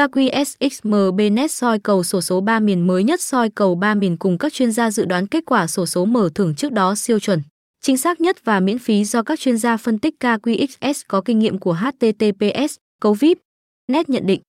KQSXMB soi cầu sổ số 3 miền mới nhất soi cầu 3 miền cùng các chuyên gia dự đoán kết quả sổ số mở thưởng trước đó siêu chuẩn, chính xác nhất và miễn phí do các chuyên gia phân tích KQXS có kinh nghiệm của HTTPS, cấu VIP. Net nhận định